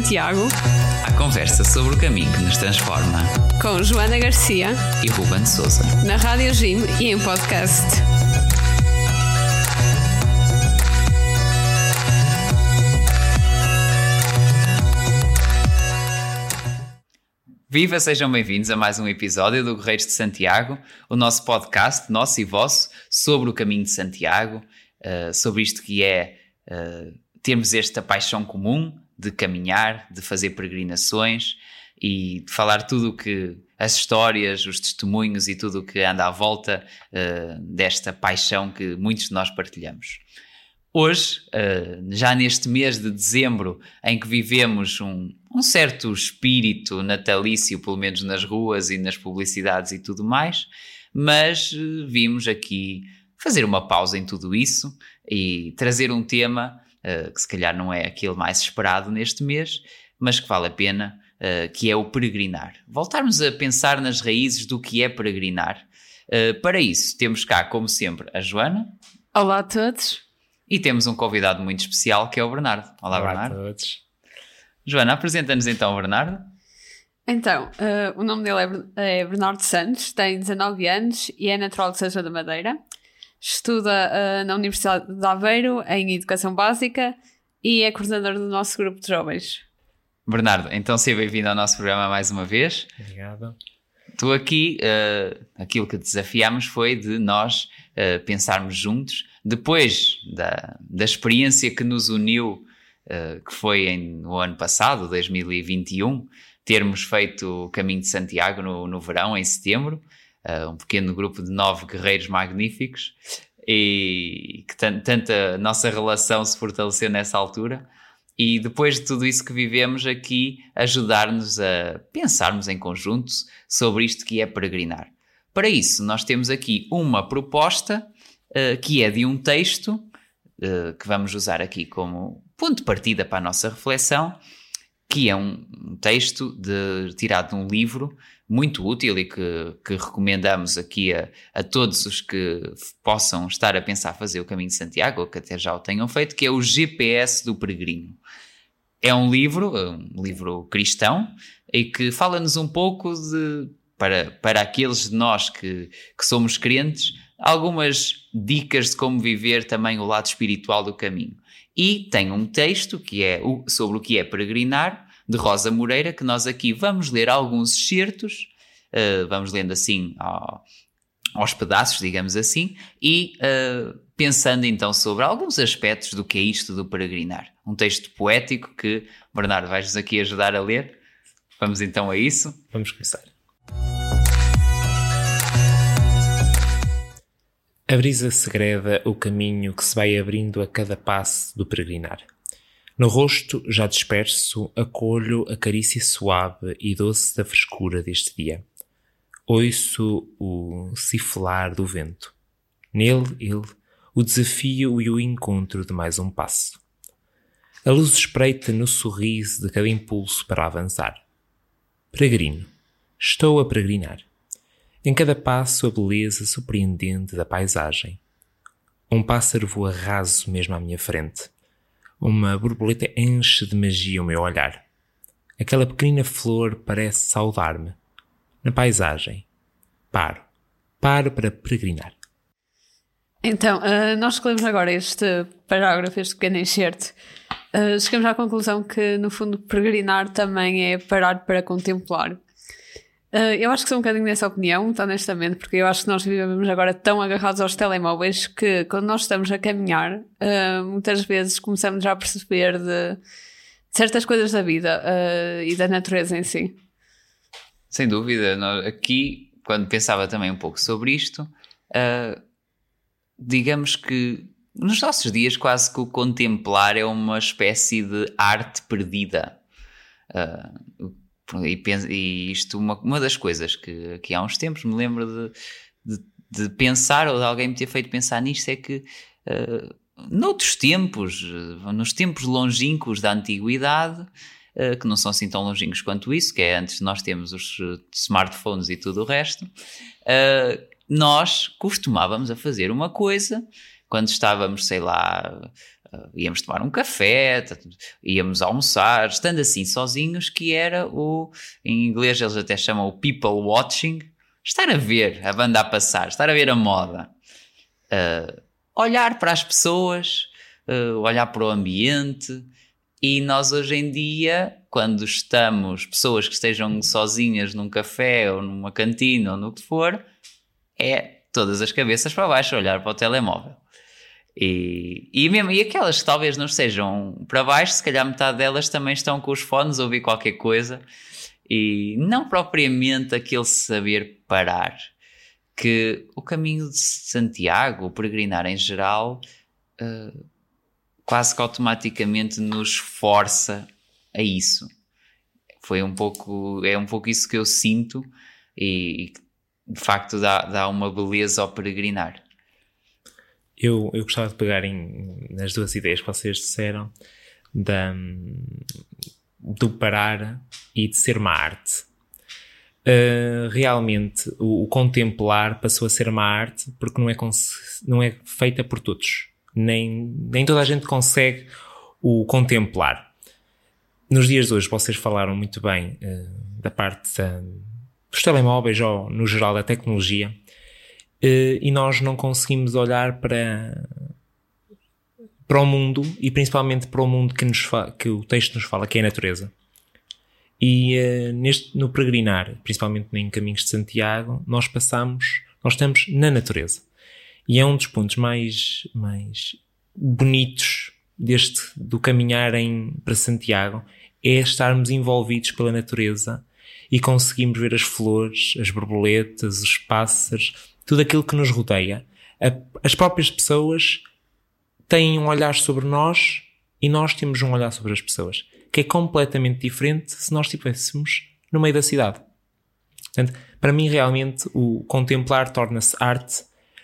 Santiago. A conversa sobre o caminho que nos transforma. Com Joana Garcia e Ruben Souza. Na Rádio Jim e em podcast. Viva, sejam bem-vindos a mais um episódio do Guerreiros de Santiago, o nosso podcast, nosso e vosso, sobre o caminho de Santiago, uh, sobre isto que é uh, termos esta paixão comum de caminhar, de fazer peregrinações e de falar tudo o que as histórias, os testemunhos e tudo o que anda à volta uh, desta paixão que muitos de nós partilhamos. Hoje, uh, já neste mês de dezembro, em que vivemos um, um, certo espírito natalício, pelo menos nas ruas e nas publicidades e tudo mais, mas uh, vimos aqui fazer uma pausa em tudo isso e trazer um tema uh, que se calhar não é aquele mais esperado neste mês, mas que vale a pena, que é o peregrinar. Voltarmos a pensar nas raízes do que é peregrinar. para isso, temos cá, como sempre, a Joana. Olá a todos. E temos um convidado muito especial que é o Bernardo. Olá, Olá Bernardo. Olá a todos. Joana, apresenta-nos então o Bernardo. Então, uh, o nome dele é, é, Bernardo Santos, tem 19 anos e é natural de Seja da Madeira. Estuda uh, na Universidade de Aveiro em Educação Básica e é coordenador do nosso grupo de jovens. Bernardo, então seja bem-vindo ao nosso programa mais uma vez. Obrigado. Tu aqui, uh, aquilo que desafiámos foi de nós pensarmos juntos depois da, da experiência que nos uniu, uh, que foi em, no ano passado, 2021, termos feito o Caminho de Santiago no, no verão, em setembro, uh, um pequeno grupo de nove guerreiros magníficos, e que tanta nossa relação se fortaleceu nessa altura. E depois de tudo isso que vivemos aqui, ajudar-nos a pensarmos em conjunto sobre isto que é peregrinar. Para isso, nós temos aqui uma proposta uh, que é de um texto uh, que vamos usar aqui como ponto de partida para a nossa reflexão, que é um, um texto de, tirado de um livro muito útil e que, que recomendamos aqui a, a, todos os que possam estar a pensar fazer o caminho de Santiago, ou que até já o tenham feito, que é o GPS do Peregrino. É um livro, um livro cristão, e que fala-nos um pouco de, para, para aqueles de nós que, que somos crentes, algumas dicas de como viver também o lado espiritual do caminho. E tem um texto que é sobre o que é peregrinar, de Rosa Moreira, que nós aqui vamos ler alguns excertos, uh, vamos lendo assim ao, aos pedaços, digamos assim, e uh, pensando então sobre alguns aspectos do que é isto do peregrinar. Um texto poético que, Bernardo, vais-nos aqui ajudar a ler. Vamos então a isso? Vamos começar. A brisa segreda o caminho que se vai abrindo a cada passo do peregrinar. No rosto, já disperso, acolho a carícia suave e doce da frescura deste dia. Ouço o cifelar do vento. Nele, ele, o desafio e o encontro de mais um passo. A luz espreita no sorriso de cada impulso para avançar. Peregrino. Estou a peregrinar. Em cada passo, a beleza surpreendente da paisagem. Um pássaro voa raso mesmo à minha frente. Uma borboleta enche de magia o meu olhar. Aquela pequenina flor parece saudar-me. Na paisagem. Paro. Paro para peregrinar. Então, uh, nós escolhemos agora este parágrafo, este pequeno enxerto. Uh, chegamos à conclusão que, no fundo, peregrinar também é parar para contemplar. Uh, eu acho que sou um bocadinho dessa opinião, muito honestamente, porque eu acho que nós vivemos agora tão agarrados aos telemóveis que quando nós estamos a caminhar, uh, muitas vezes começamos já a perceber de, de certas coisas da vida uh, e da natureza em si. Sem dúvida. Aqui, quando pensava também um pouco sobre isto, digamos que nos nossos dias quase que o contemplar é uma espécie de arte perdida. Uh, e, penso, e isto, uma, uma das coisas que, que há uns tempos me lembro de, de, de pensar, ou de alguém me ter feito pensar nisto, é que uh, noutros tempos, uh, nos tempos longínquos da antiguidade, uh, que não são assim tão longínquos quanto isso, que é antes de nós termos os smartphones e tudo o resto, nós costumávamos a fazer uma coisa quando estávamos, sei lá, Uh, íamos tomar um café, íamos almoçar, estando assim sozinhos, que era o, em inglês eles até chamam o people watching, estar a ver a banda a passar, estar a ver a moda, uh, olhar para as pessoas, uh, olhar para o ambiente, e nós hoje em dia, quando estamos, pessoas que estejam sozinhas num café ou numa cantina ou no que for, é todas as cabeças para baixo, olhar para o telemóvel. E, e, mesmo, e aquelas que talvez não estejam para baixo, se calhar metade delas também estão com os fones a ouvir qualquer coisa e não propriamente aquele saber parar. Que o caminho de Santiago, o peregrinar em geral, uh, quase que automaticamente nos força a isso. Foi um pouco, é um pouco isso que eu sinto e, de facto dá, dá uma beleza ao peregrinar. Eu, eu gostava de pegar em, nas duas ideias que vocês disseram da, do parar e de ser uma arte. Uh, realmente, o, o, contemplar passou a ser uma arte porque não é, não é feita por todos. Nem, nem toda a gente consegue o contemplar. Nos dias de hoje, vocês falaram muito bem uh, da parte da, dos telemóveis ou, no geral, da tecnologia. Eh, e nós não conseguimos olhar para, para o mundo e principalmente para o mundo que, nos que o texto nos fala, que é a natureza. E uh, neste, no peregrinar, principalmente em Caminhos de Santiago, nós passamos, nós estamos na natureza. E é um dos pontos mais, mais bonitos deste, do caminhar em, para Santiago, é estarmos envolvidos pela natureza e conseguimos ver as flores, as borboletas, os pássaros, tudo aquilo que nos rodeia. As próprias pessoas têm um olhar sobre nós e nós temos um olhar sobre as pessoas, que é completamente diferente se nós estivéssemos no meio da cidade. Portanto, para mim, realmente, o contemplar torna-se arte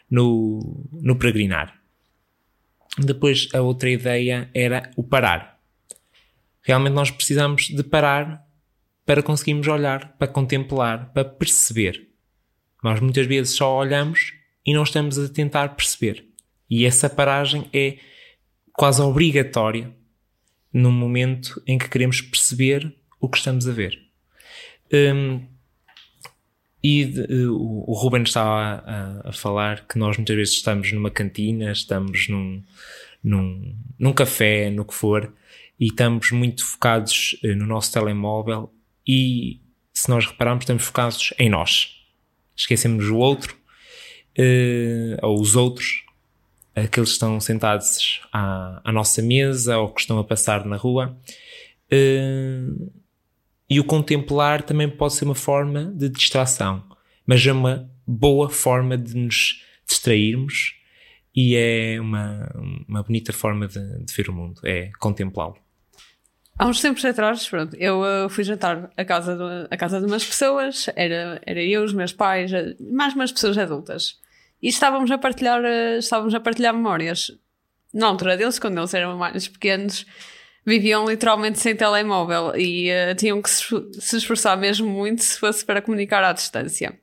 no, no peregrinar. Depois, a outra ideia era o parar. Realmente, nós precisamos de parar para conseguirmos olhar, para contemplar, para perceber. Nós muitas vezes só olhamos e não estamos a tentar perceber. E essa paragem é quase obrigatória no momento em que queremos perceber o que estamos a ver. Um, e uh, o Ruben estava a, a, falar que nós muitas vezes estamos numa cantina, estamos num, num, num café, no que for, e estamos muito focados uh, no nosso telemóvel e se nós repararmos estamos focados em nós esquecemos o outro, uh, ou os outros, aqueles que estão sentados à, à, nossa mesa ou que estão a passar na rua. Uh, e o contemplar também pode ser uma forma de distração, mas é uma boa forma de nos distrairmos e é uma, uma bonita forma de, de ver o mundo, é contemplá-lo. Há uns tempos atrás, pronto, eu uh, fui jantar à casa, de, à casa de umas pessoas, era, era eu, os meus pais, eh, mais umas pessoas adultas. E estávamos a partilhar, uh, estávamos a partilhar memórias. Na altura deles, quando eles eram mais pequenos, viviam literalmente sem telemóvel e uh, tinham que se, esforçar mesmo muito se fosse para comunicar à distância.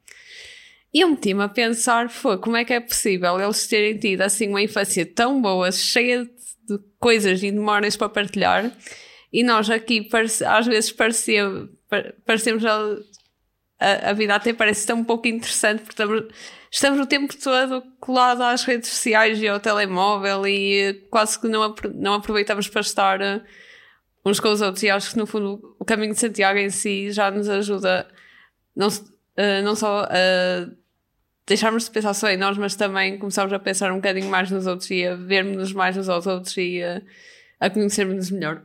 E eu meti-me a pensar, foi, como é que é possível eles terem tido assim uma infância tão boa, cheia de coisas e memórias para partilhar, e nós aqui, às vezes, parecia, parecemos a, a, vida até parece tão um pouco interessante, porque estamos, estamos o tempo todo colados às redes sociais e ao telemóvel e quase que não, não aproveitamos para estar eh, uns com os outros. E acho que, no fundo, o caminho de Santiago em si já nos ajuda não, uh, não só a deixarmos de pensar só em nós, mas também começarmos a pensar um bocadinho mais nos outros e a vermos mais uns aos outros e a, a conhecermos-nos melhor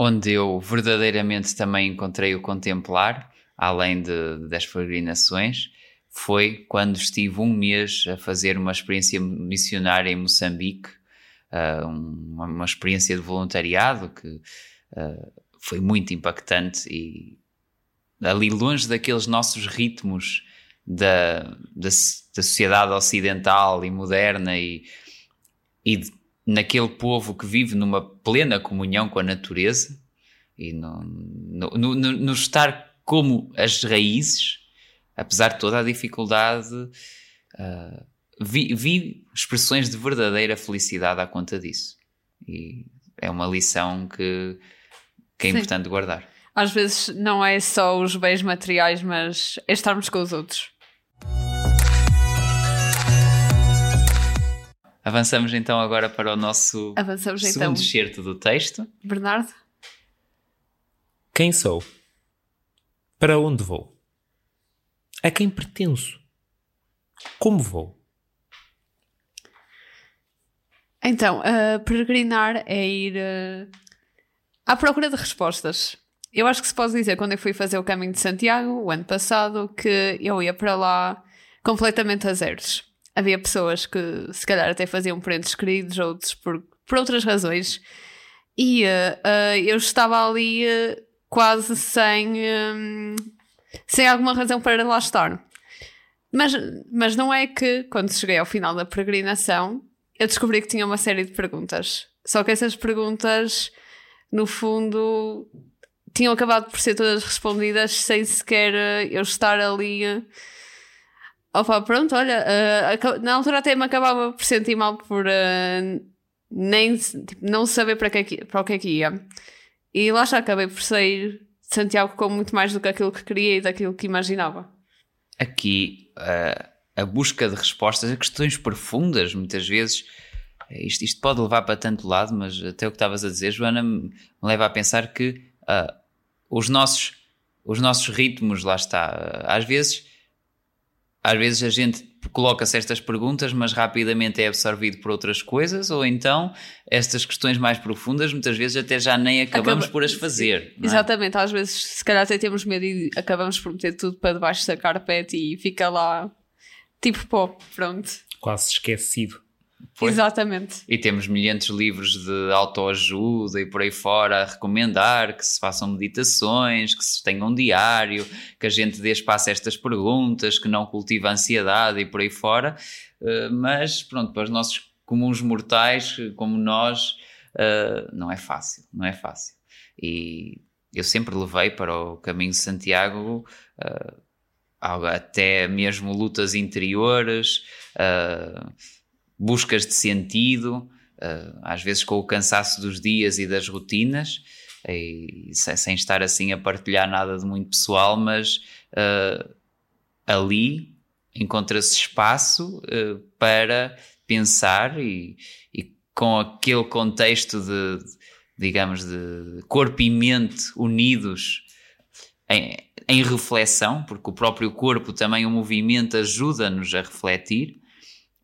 onde eu verdadeiramente também encontrei o contemplar, além de, das peregrinações, foi quando estive um mês a fazer uma experiência missionária em Moçambique, uh, uma, uma, experiência de voluntariado que uh, foi muito impactante e ali longe daqueles nossos ritmos da, da, da sociedade ocidental e moderna e, e de naquele povo que vive numa plena comunhão com a natureza e no, no, no, no estar como as raízes, apesar de toda a dificuldade, uh, vi, vi, expressões de verdadeira felicidade à conta disso. E é uma lição que, que é Sim. importante guardar. Às vezes não é só os bens materiais, mas é estarmos com os outros. Avançamos então agora para o nosso Avançamos então. segundo excerto do texto. Bernardo? Quem sou? Para onde vou? A quem pertenço? Como vou? Então, uh, peregrinar é ir uh, à procura de respostas. Eu acho que se pode dizer, quando eu fui fazer o caminho de Santiago, o ano passado, que eu ia para lá completamente a zeros. Havia pessoas que se calhar até faziam por entes queridos, outros por, por outras razões. E uh, eu estava ali quase sem, um, sem alguma razão para lá estar. Mas, mas não é que, quando cheguei ao final da peregrinação, eu descobri que tinha uma série de perguntas. Só que essas perguntas, no fundo, tinham acabado por ser todas respondidas sem sequer uh, eu estar ali. Uh, opa, pronto, olha, uh, na altura até me acabava por sentir mal por nem tipo, não saber para, que, para o que é que ia. E lá já acabei por sair de Santiago com muito mais do que aquilo que queria e daquilo que imaginava. Aqui, uh, a busca de respostas a questões profundas, muitas vezes, isto, isto, pode levar para tanto lado, mas até o que estavas a dizer, Joana, me leva a pensar que uh, os, nossos, os nossos ritmos, lá está, às vezes, às vezes a gente coloca-se estas perguntas, mas rapidamente é absorvido por outras coisas, ou então estas questões mais profundas, muitas vezes até já nem acabamos Acaba... por as fazer. É? Exatamente, às vezes se calhar até temos medo e acabamos por meter tudo para debaixo da carpete e fica lá tipo pó, pronto. Quase esquecido. Foi. Exatamente. E temos milhares de livros de autoajuda e por aí fora a recomendar que se façam meditações, que se tenha um diário, que a gente dê espaço a estas perguntas, que não cultive a ansiedade e por aí fora. Uh, mas pronto, para os nossos comuns mortais como nós, uh, não é fácil, não é fácil. E eu sempre levei para o caminho de Santiago até mesmo lutas interiores buscas de sentido, uh, às vezes com o cansaço dos dias e das rotinas, e sem estar assim a partilhar nada de muito pessoal, mas uh, ali encontra-se espaço uh, para pensar e, e, com aquele contexto de, digamos, de corpo e mente unidos em, em reflexão, porque o próprio corpo também, o movimento ajuda-nos a refletir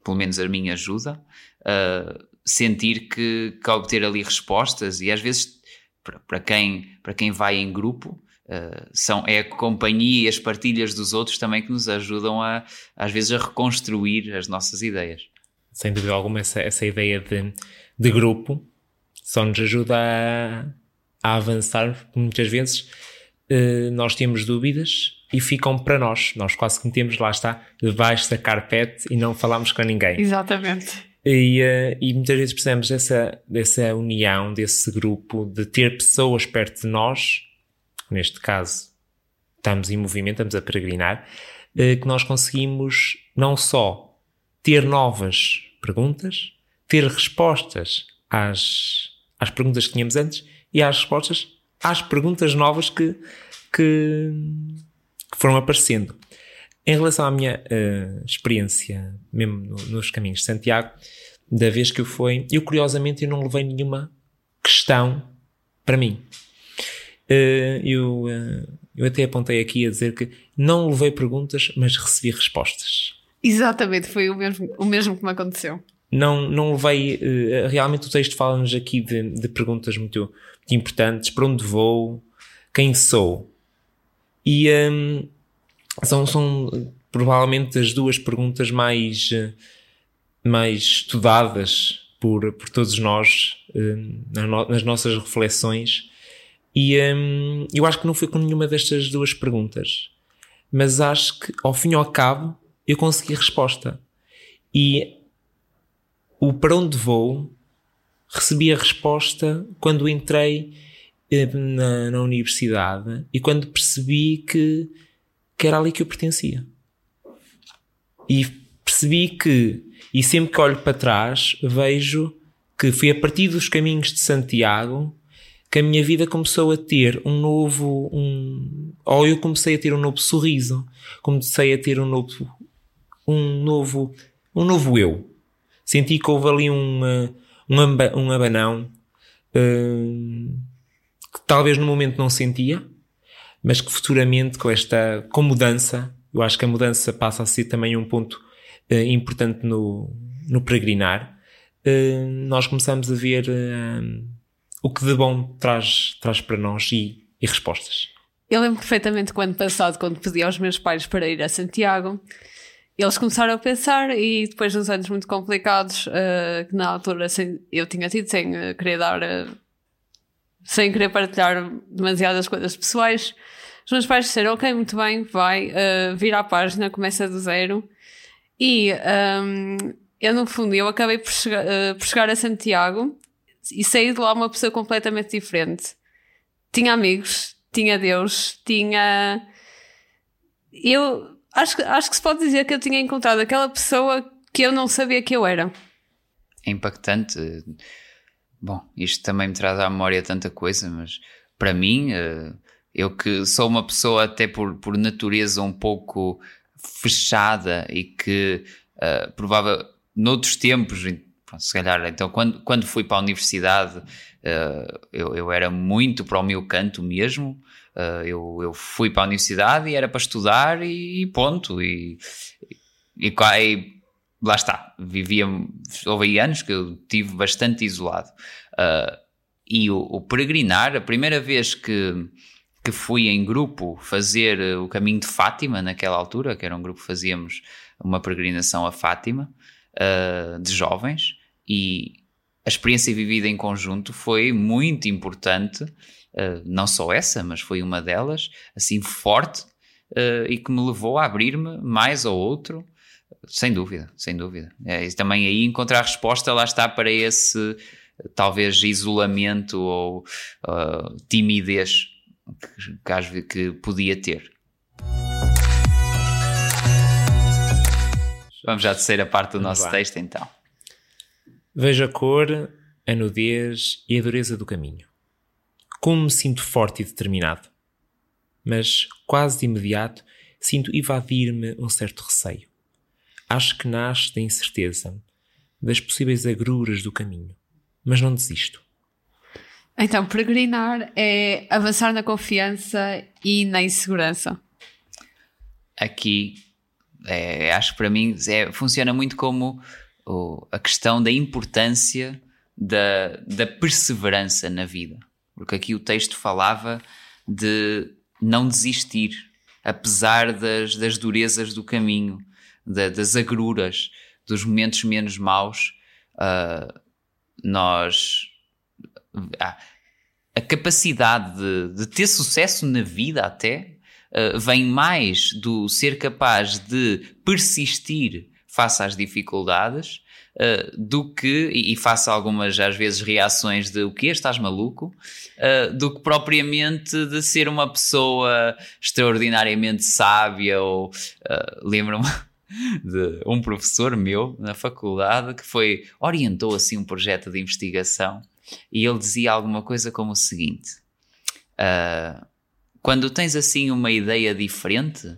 pelo menos a mim ajuda, uh, sentir que, que obter ali respostas e às vezes para quem, quem vai em grupo, uh, são, é a companhia e as partilhas dos outros também que nos ajudam a, às vezes, a reconstruir as nossas ideias. Sem dúvida alguma, essa, essa ideia de, de grupo só nos ajuda a, a avançar. Muitas vezes uh, nós temos dúvidas e ficam para nós. Nós quase que metemos, lá está, debaixo da carpete e não falamos com ninguém. Exatamente. E, uh, e muitas vezes precisamos dessa, dessa união, desse grupo, de ter pessoas perto de nós, neste caso estamos em movimento, estamos a peregrinar, uh, que nós conseguimos não só ter novas perguntas, ter respostas às, às perguntas que tínhamos antes e às respostas às perguntas novas que, que, que foram aparecendo. Em relação à minha uh, experiência, mesmo no, nos caminhos de Santiago, da vez que eu fui, eu curiosamente eu não levei nenhuma questão para mim. Uh, eu, uh, eu até apontei aqui a dizer que não levei perguntas, mas recebi respostas. Exatamente, foi o mesmo, o mesmo que me aconteceu. Não, não levei. Realmente o texto fala-nos aqui de, de perguntas muito, muito, importantes: para onde vou, quem sou. E um, são, são provavelmente as duas perguntas mais, mais estudadas por, por todos nós um, nas nossas reflexões. E um, eu acho que não foi com nenhuma destas duas perguntas, mas acho que ao fim e ao cabo eu consegui resposta. E o para onde vou recebi a resposta quando entrei na, na universidade e quando percebi que, que era ali que eu pertencia. E percebi que, e sempre que olho para trás, vejo que foi a partir dos caminhos de Santiago que a minha vida começou a ter um novo, um, ou eu comecei a ter um novo sorriso, comecei a ter um novo, um novo, um novo eu. Senti que houve ali um, um, um abanão que talvez no momento não sentia, mas que futuramente com esta, com mudança, eu acho que a mudança passa a ser também um ponto uh, importante no, no peregrinar, uh, nós começamos a ver o que de bom traz, traz para nós e, e respostas. Eu lembro perfeitamente quando passado, quando pedi aos meus pais para ir a Santiago, eles começaram a pensar e depois dos anos muito complicados, uh, que na altura assim, eu tinha tido sem uh, querer dar, uh, sem querer partilhar demasiadas coisas pessoais, os meus pais disseram, ok, muito bem, vai, uh, vira a página, começa do zero. E um, eu no fundo, eu acabei por chegar, por chegar a Santiago e saí de lá uma pessoa completamente diferente. Tinha amigos, tinha Deus, tinha. Eu acho, acho que se pode dizer que eu tinha encontrado aquela pessoa que eu não sabia que eu era. É impactante. Bom, isto também me traz à memória tanta coisa, mas para mim, eh, eu que sou uma pessoa até por, por natureza um pouco fechada e que uh, provável noutros tempos se calhar, então quando, quando fui para a universidade uh, eu, eu era muito para o meu canto mesmo, uh, eu, eu fui para a universidade e era para estudar e, e ponto, e, e, e, lá está, vivia, houve anos que eu tive bastante isolado. Uh, e o, o, peregrinar, a primeira vez que, que fui em grupo fazer o caminho de Fátima, naquela altura, que era um grupo que fazíamos uma peregrinação a Fátima, uh, de jovens, e a experiência vivida em conjunto foi muito importante, uh, não só essa, mas foi uma delas, assim forte, e que me levou a abrir-me mais ao outro, sem dúvida, sem dúvida. É, e também aí encontrar a resposta, lá está, para esse talvez isolamento ou uh, timidez que, que podia ter. Vamos já à terceira parte do nosso texto, então. Vejo a cor, a nudez e a dureza do caminho. Como me sinto forte e determinado. Mas, quase de imediato, sinto invadir-me um certo receio. Acho que nasce da incerteza, das possíveis agruras do caminho. Mas não desisto. Então, peregrinar é avançar na confiança e na insegurança. Aqui, é, acho que para mim é, funciona muito como o, a questão da importância da, da perseverança na vida. Porque aqui o texto falava de não desistir, apesar das, das durezas do caminho, da, das agruras, dos momentos menos maus, uh, nós. Ah, a capacidade de, de, ter sucesso na vida, até, uh, vem mais do ser capaz de persistir face às dificuldades uh, do que, e, faça algumas às vezes reações de o que estás maluco, uh, do que propriamente de ser uma pessoa extraordinariamente sábia ou uh, lembro-me de um professor meu na faculdade que foi orientou assim um projeto de investigação e ele dizia alguma coisa como o seguinte uh, quando tens assim uma ideia diferente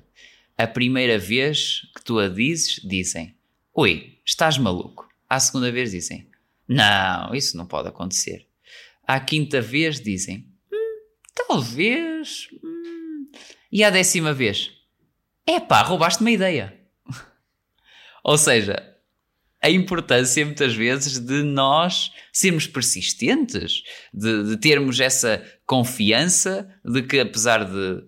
a primeira vez que tu a dizes, dizem: Oi, estás maluco. À segunda vez dizem: Não, isso não pode acontecer. À quinta vez dizem: hum, Talvez. Hum. E à décima vez: Epá, roubaste uma ideia. Ou seja, a importância muitas vezes de nós sermos persistentes, de, de termos essa confiança de que apesar de,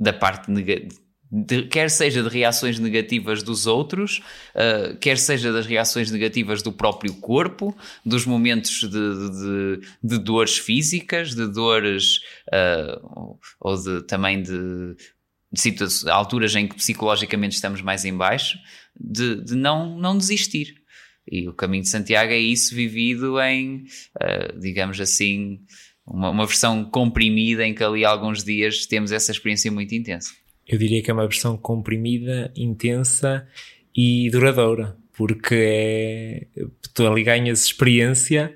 da parte negativa de, quer seja de reações negativas dos outros, uh, quer seja das reações negativas do próprio corpo, dos momentos de, de, de dores físicas, de dores uh, ou de, também de, de alturas em que psicologicamente estamos mais em baixo, de, de não, não desistir. E o caminho de Santiago é isso vivido em, uh, digamos assim, uma, uma versão comprimida em que ali alguns dias temos essa experiência muito intensa eu diria que é uma versão comprimida, intensa e duradoura, porque é, tu ali ganhas experiência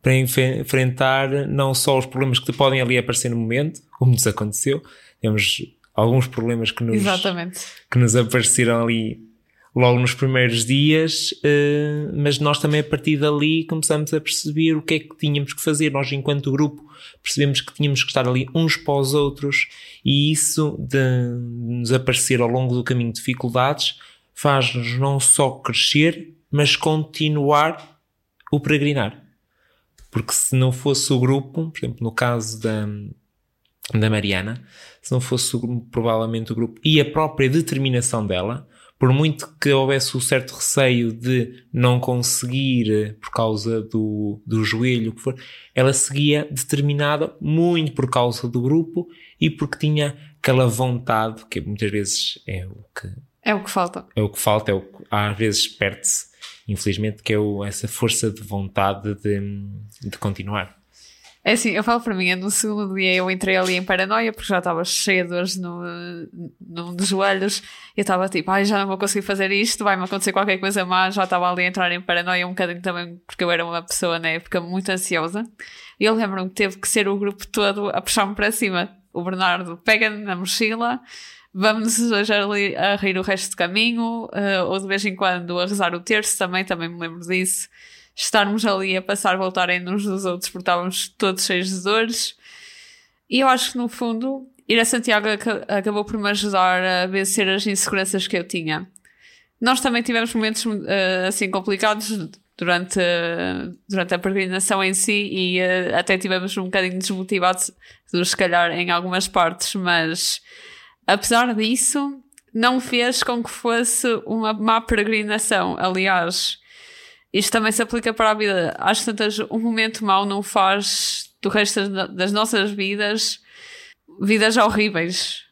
para enfrentar não só os problemas que te podem ali aparecer no momento, como nos aconteceu, temos alguns problemas que nos, Exatamente. que nos apareceram ali logo nos primeiros dias, uh, mas nós também a partir dali começamos a perceber o que é que tínhamos que fazer. Nós, enquanto grupo, percebemos que tínhamos que estar ali uns para os outros e isso de nos aparecer ao longo do caminho de dificuldades faz-nos não só crescer, mas continuar o peregrinar. Porque se não fosse o grupo, por exemplo, no caso da, da Mariana, se não fosse o, provavelmente o grupo e a própria determinação dela, por muito que houvesse o certo receio de não conseguir por causa do, do joelho, o que for, ela seguia determinada muito por causa do grupo e porque tinha aquela vontade, que muitas vezes é o que é o que falta. É o que falta, é o que às vezes perde-se, infelizmente, que é o, essa força de vontade de, de continuar. É assim, eu falo para mim, no segundo dia eu entrei ali em paranoia porque já estava cheia de dores no, no, dos joelhos. E eu estava tipo, ai, já não vou conseguir fazer isto, vai-me acontecer qualquer coisa má, já estava ali a entrar em paranoia um bocadinho também porque eu era uma pessoa na época muito ansiosa. E eu lembro-me que teve que ser o grupo todo a puxar-me para cima. O Bernardo pega na mochila, vamos hoje ali a rir o resto do caminho, uh, ou de vez em quando a rezar o terço também, também me lembro disso estarmos ali a passar, voltarem uns dos outros porque estávamos todos cheios de dores. E eu acho que no fundo ir a Santiago acabou por me ajudar a vencer as inseguranças que eu tinha. Nós também tivemos momentos uh, assim complicados durante, durante a peregrinação em si e uh, até tivemos um bocadinho desmotivados, se calhar, em algumas partes, mas apesar disso, não fez com que fosse uma má peregrinação. Aliás, isto também se aplica para a vida. Às tantas, um momento mau não faz do resto das nossas vidas vidas horríveis.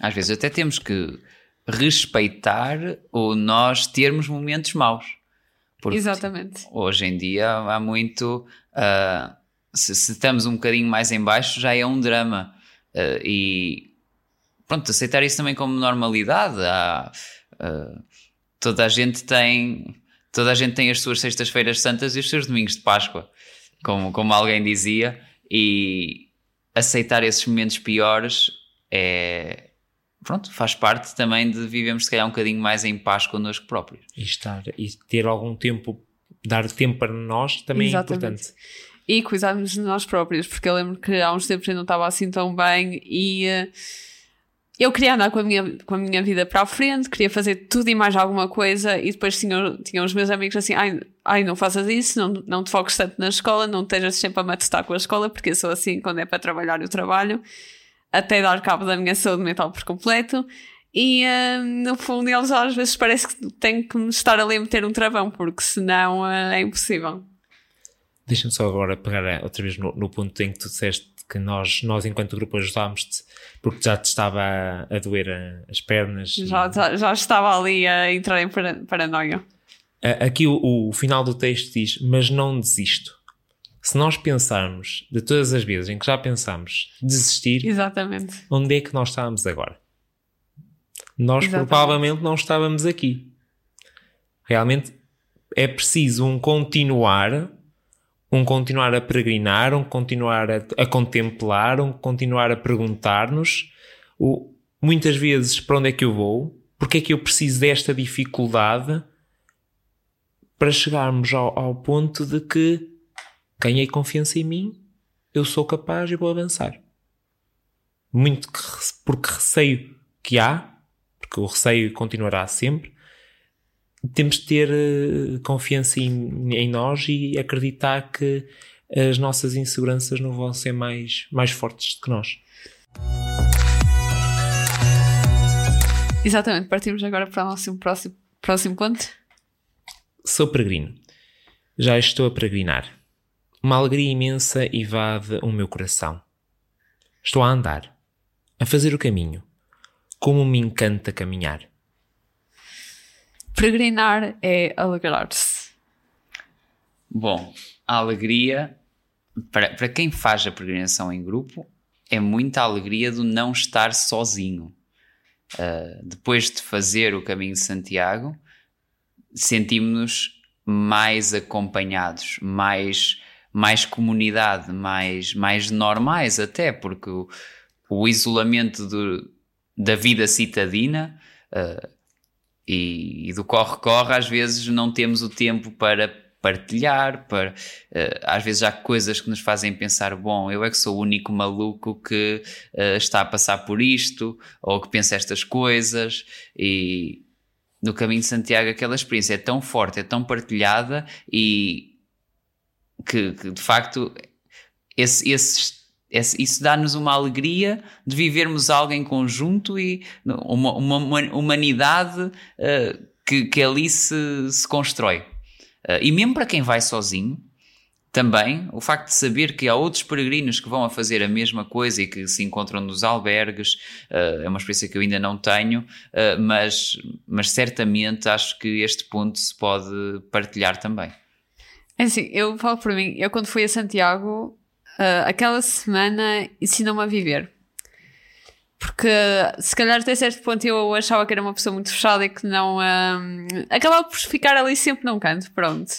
Às vezes até temos que respeitar ou nós termos momentos maus. Porque Exatamente. Hoje em dia há muito. Uh, se, se, estamos um bocadinho mais em baixo, já é um drama. Uh, e pronto, aceitar isso também como normalidade. Há, uh, toda a gente tem toda a gente tem as suas sextas-feiras santas e os seus domingos de Páscoa, como, como alguém dizia, e aceitar esses momentos piores é. Pronto, faz parte também de vivemos se calhar um bocadinho mais em paz connosco próprios. E estar, e ter algum tempo, dar tempo para nós também Exatamente. é importante. E cuidarmos de nós próprios, porque eu lembro que há uns tempos eu não estava assim tão bem e. Uh, eu queria andar com a, minha, com a minha vida para a frente, queria fazer tudo e mais alguma coisa, e depois tinham, tinham os meus amigos assim: ai, ai, não faças isso, não, não te foques tanto na escola, não estejas sempre a matutar com a escola, porque eu sou assim quando é para trabalhar, eu trabalho, até dar cabo da minha saúde mental por completo. E uh, no fundo, eles às vezes parece que têm que me estar ali a meter um travão, porque senão uh, é impossível. Deixa-me só agora pegar outra vez no, no ponto em que tu disseste que nós, nós enquanto grupo ajudámos-te porque já te estava a, doer as pernas. Já, e... já, estava ali a entrar em paranoia. Aqui o, o final do texto diz: Mas não desisto. Se nós pensarmos de todas as vezes em que já pensámos desistir, Exatamente. onde é que nós estávamos agora? Nós Exatamente. provavelmente não estávamos aqui. Realmente é preciso um continuar um continuar a peregrinar, um continuar a, a contemplar, um continuar a perguntar-nos muitas vezes para onde é que eu vou, porque é que eu preciso desta dificuldade para chegarmos ao, ao ponto de que ganhei confiança em mim, eu sou capaz e vou avançar. Muito que, porque receio que há, porque o receio continuará sempre, temos de ter uh, confiança em, em, nós e acreditar que as nossas inseguranças não vão ser mais, mais fortes do que nós. Exatamente, partimos agora para o nosso próximo, próximo ponto. Sou peregrino. Já estou a peregrinar. Uma alegria imensa invade o meu coração. Estou a andar, a fazer o caminho. Como me encanta caminhar. Peregrinar é alegrar-se. Bom, a alegria, para, para quem faz a peregrinação em grupo, é muita alegria do não estar sozinho. Uh, depois de fazer o caminho de Santiago, sentimos-nos mais acompanhados, mais, mais comunidade, mais, mais normais até, porque o, o isolamento do, da vida citadina uh, e, e, do corre-corre, às vezes não temos o tempo para partilhar, para, uh, às vezes há coisas que nos fazem pensar, bom, eu é que sou o único maluco que uh, está a passar por isto, ou que pensa estas coisas, e no caminho de Santiago aquela experiência é tão forte, é tão partilhada, e que, que de facto esse, esse, esse, isso dá-nos uma alegria de vivermos algo em conjunto e uma, uma humanidade uh, que, que ali se, se constrói. Uh, e mesmo para quem vai sozinho, também o facto de saber que há outros peregrinos que vão a fazer a mesma coisa e que se encontram nos albergues uh, é uma experiência que eu ainda não tenho, uh, mas, mas certamente acho que este ponto se pode partilhar também. É assim, eu falo por mim, eu quando fui a Santiago, aquela semana ensinou-me a viver. Porque se calhar até certo ponto eu achava que era uma pessoa muito fechada e que não. Acabava por ficar ali sempre num canto, pronto.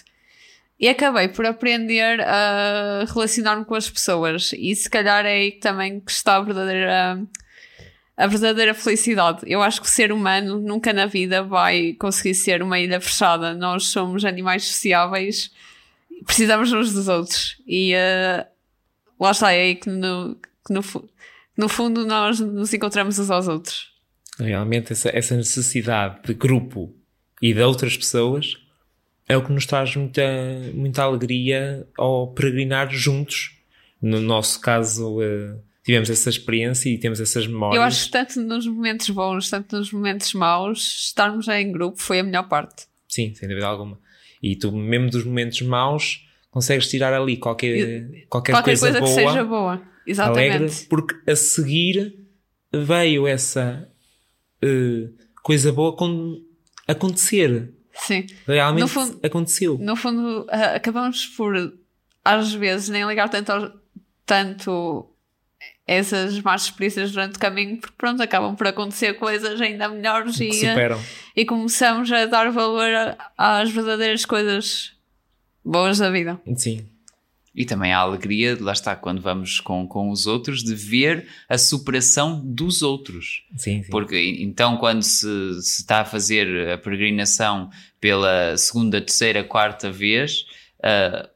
E acabei por aprender a relacionar-me com as pessoas. E se calhar é aí também que está a verdadeira, a verdadeira felicidade. Eu acho que o ser humano nunca na vida vai conseguir ser uma ilha fechada. Nós somos animais sociáveis, precisamos uns dos outros. E uh, lá está, é aí que no, que no no fundo nós nos encontramos uns aos outros. Realmente essa, essa necessidade de grupo e de outras pessoas é o que nos traz muita, muita alegria ao peregrinar juntos. No nosso caso, uh, tivemos essa experiência e temos essas memórias. Eu acho que tanto nos momentos bons, tanto nos momentos maus, estarmos em grupo foi a melhor parte. Sim, sem dúvida alguma. E tu, mesmo dos momentos maus, consegues tirar ali qualquer, qualquer, qualquer coisa, coisa boa, que seja boa Exatamente. alegre, porque a seguir veio essa uh, coisa boa com acontecer. Sim. Realmente fundo, aconteceu. No fundo, uh, acabamos por, às vezes, nem ligar tanto, tanto essas más experiências durante o caminho, porque pronto, acabam por acontecer coisas ainda melhores e, superam. e começamos a dar valor às verdadeiras coisas boas da vida. Sim. E também a alegria, lá está, quando vamos com, com os outros, de ver a superação dos outros. Sim, sim. Porque então, quando se, se está a fazer a peregrinação pela segunda, terceira, quarta vez, uh,